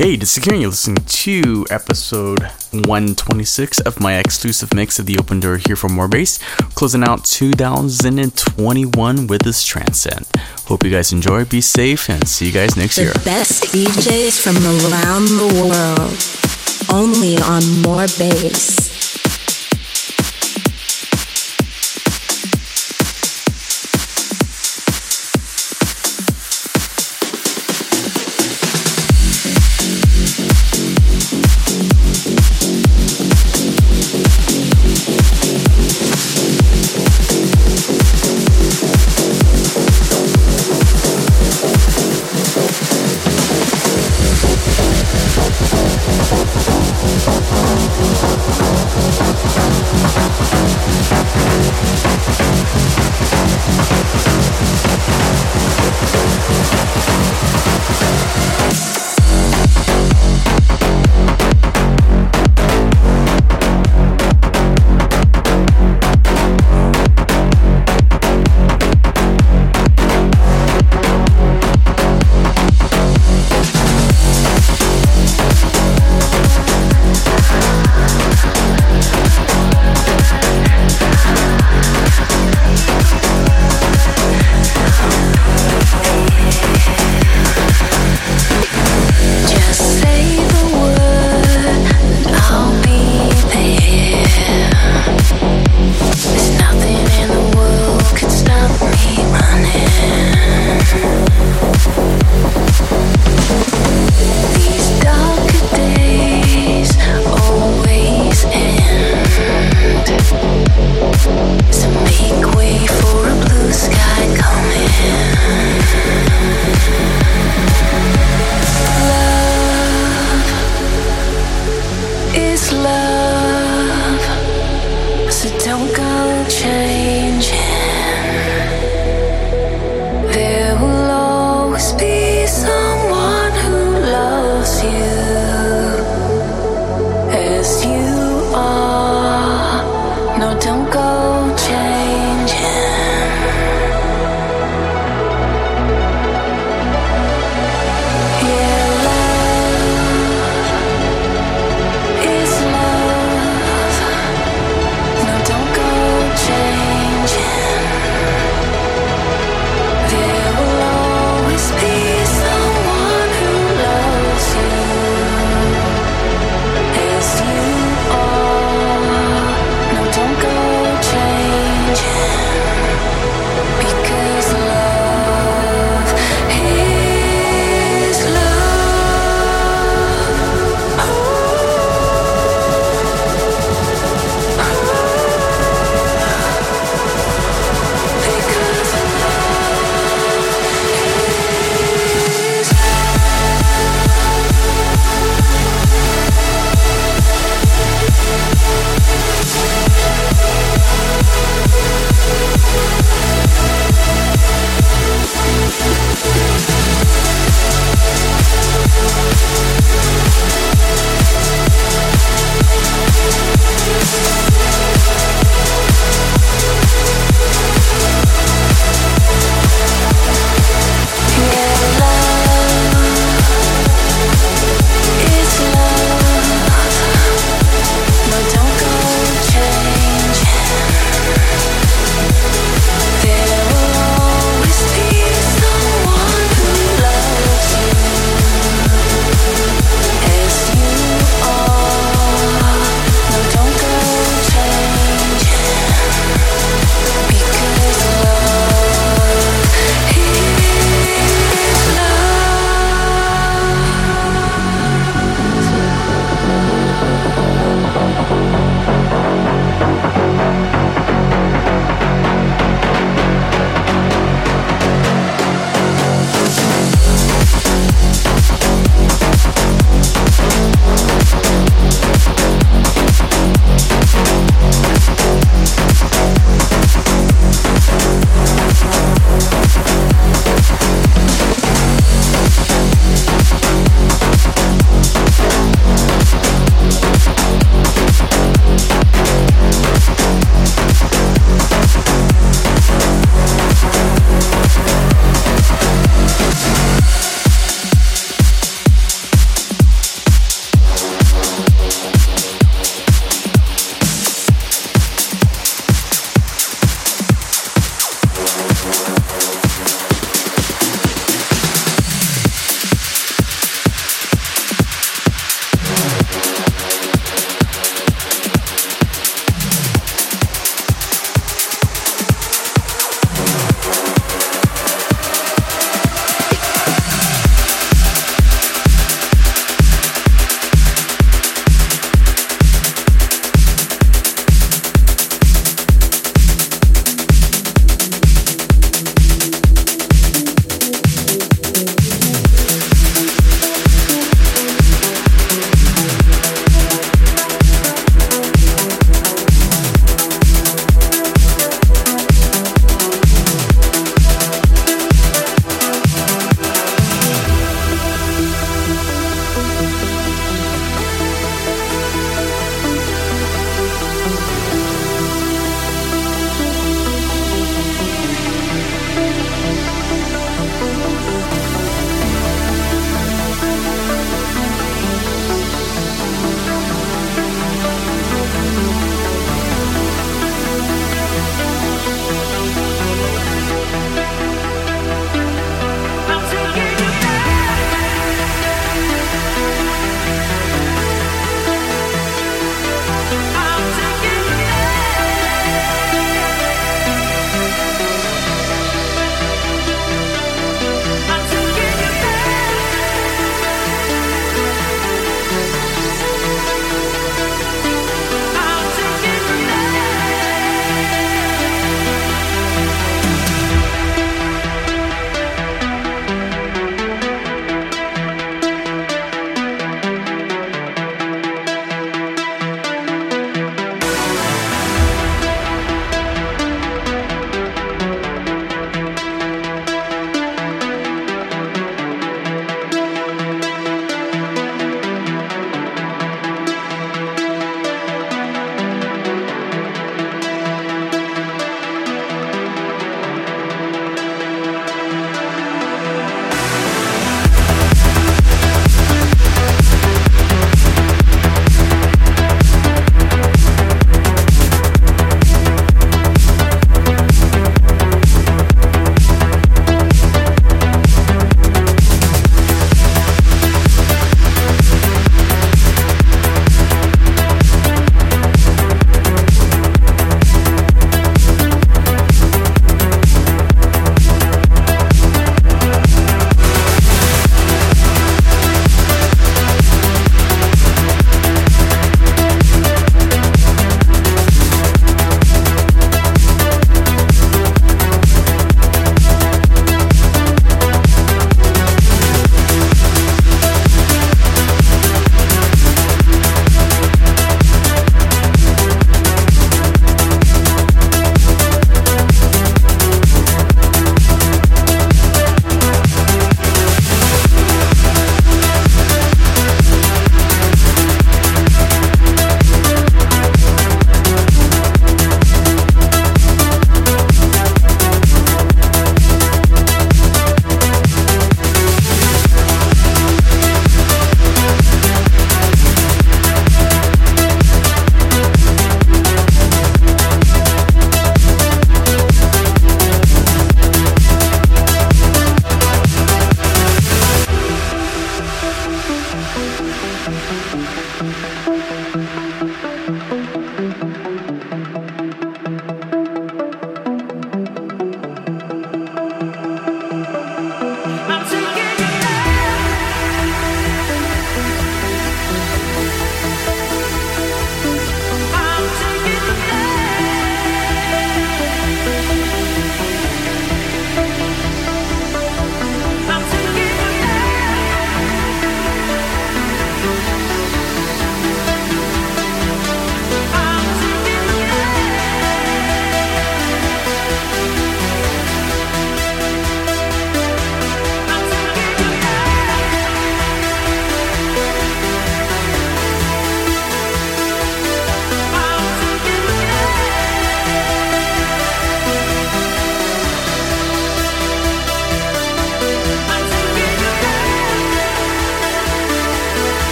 Hey, this is Kieran. You're listening to episode 126 of my exclusive mix of the Open Door here for more bass, closing out 2021 with this transcend. Hope you guys enjoy, be safe, and see you guys next the year. best DJs from around the world, only on More Bass.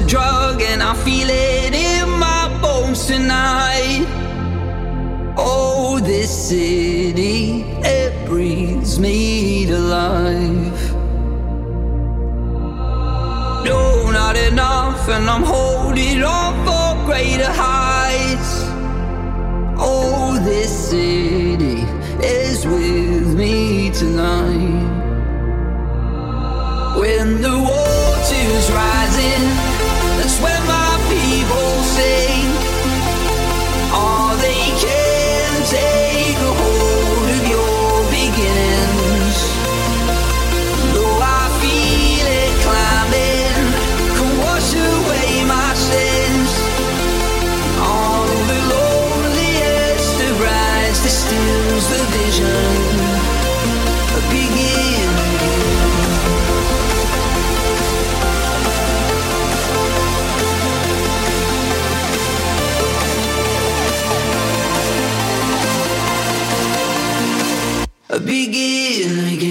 A drug, and I feel it in my bones tonight. Oh, this city, it breathes me to life. No, not enough, and I'm holding on for greater heights. Oh, this city is with me tonight. When the water's begin again.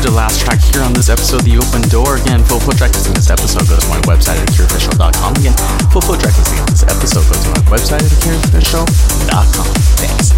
To the last track here on this episode, The Open Door. Again, full flow track listing this episode, go to my website at AkiRaofficial.com. Again, full flow track listing this episode, go to my website at AkiRaofficial.com. Thanks.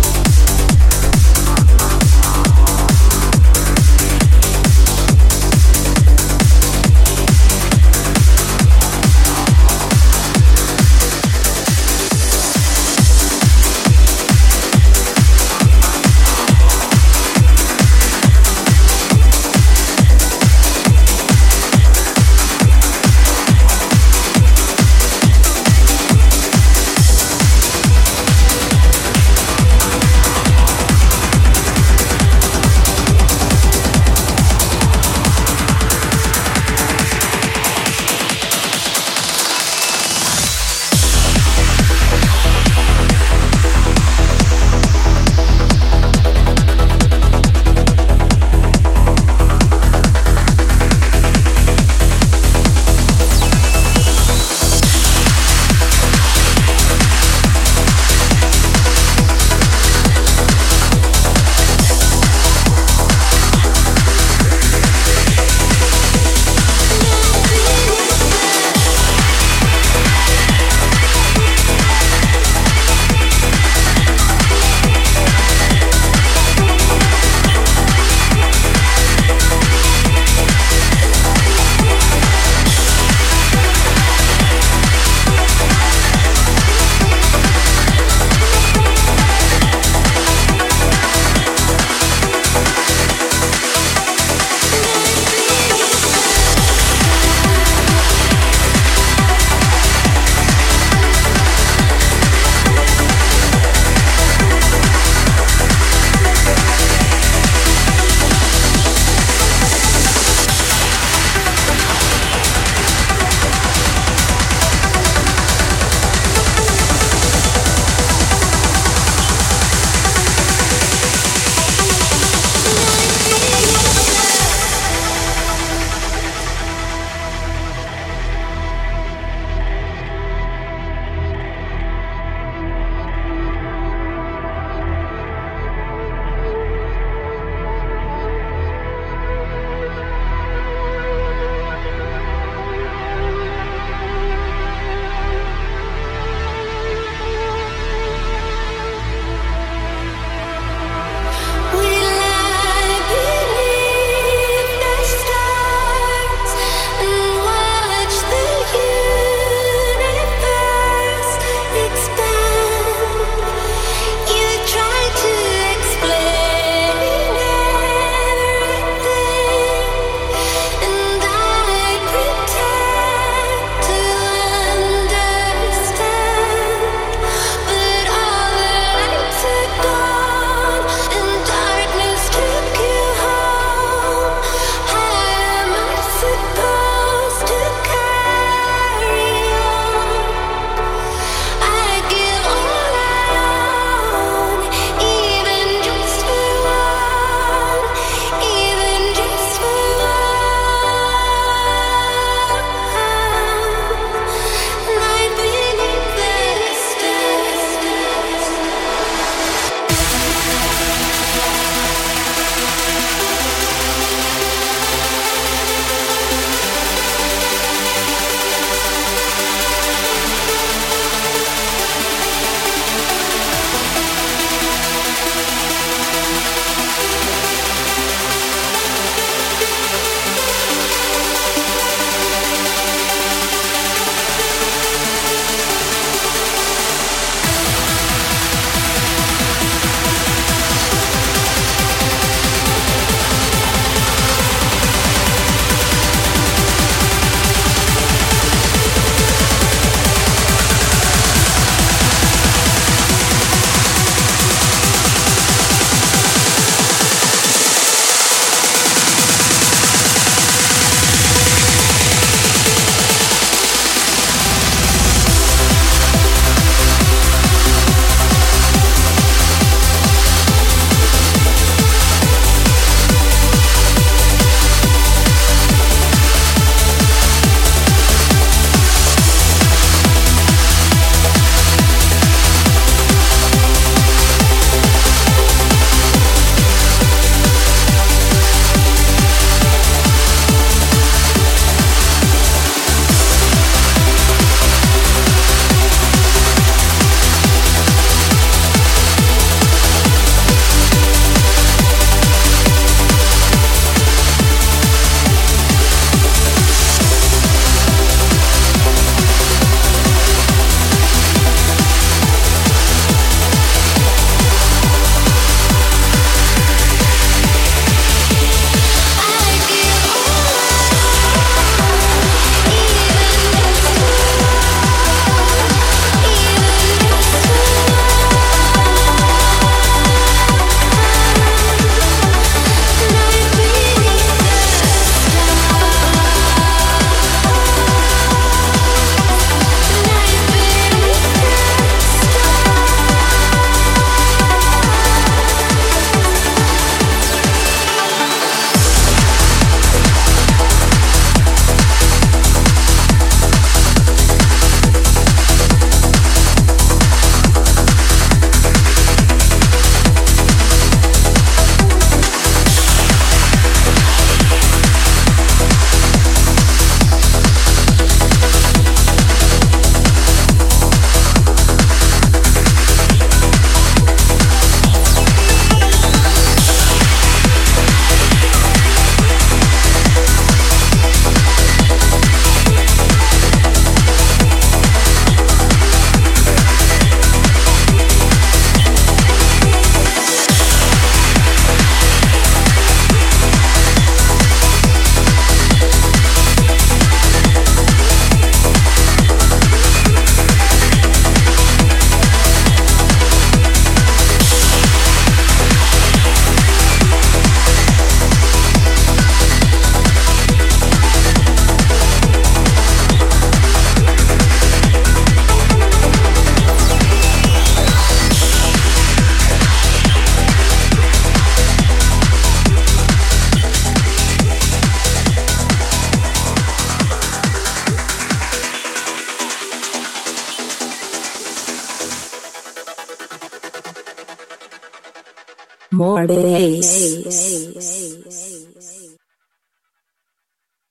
Bass.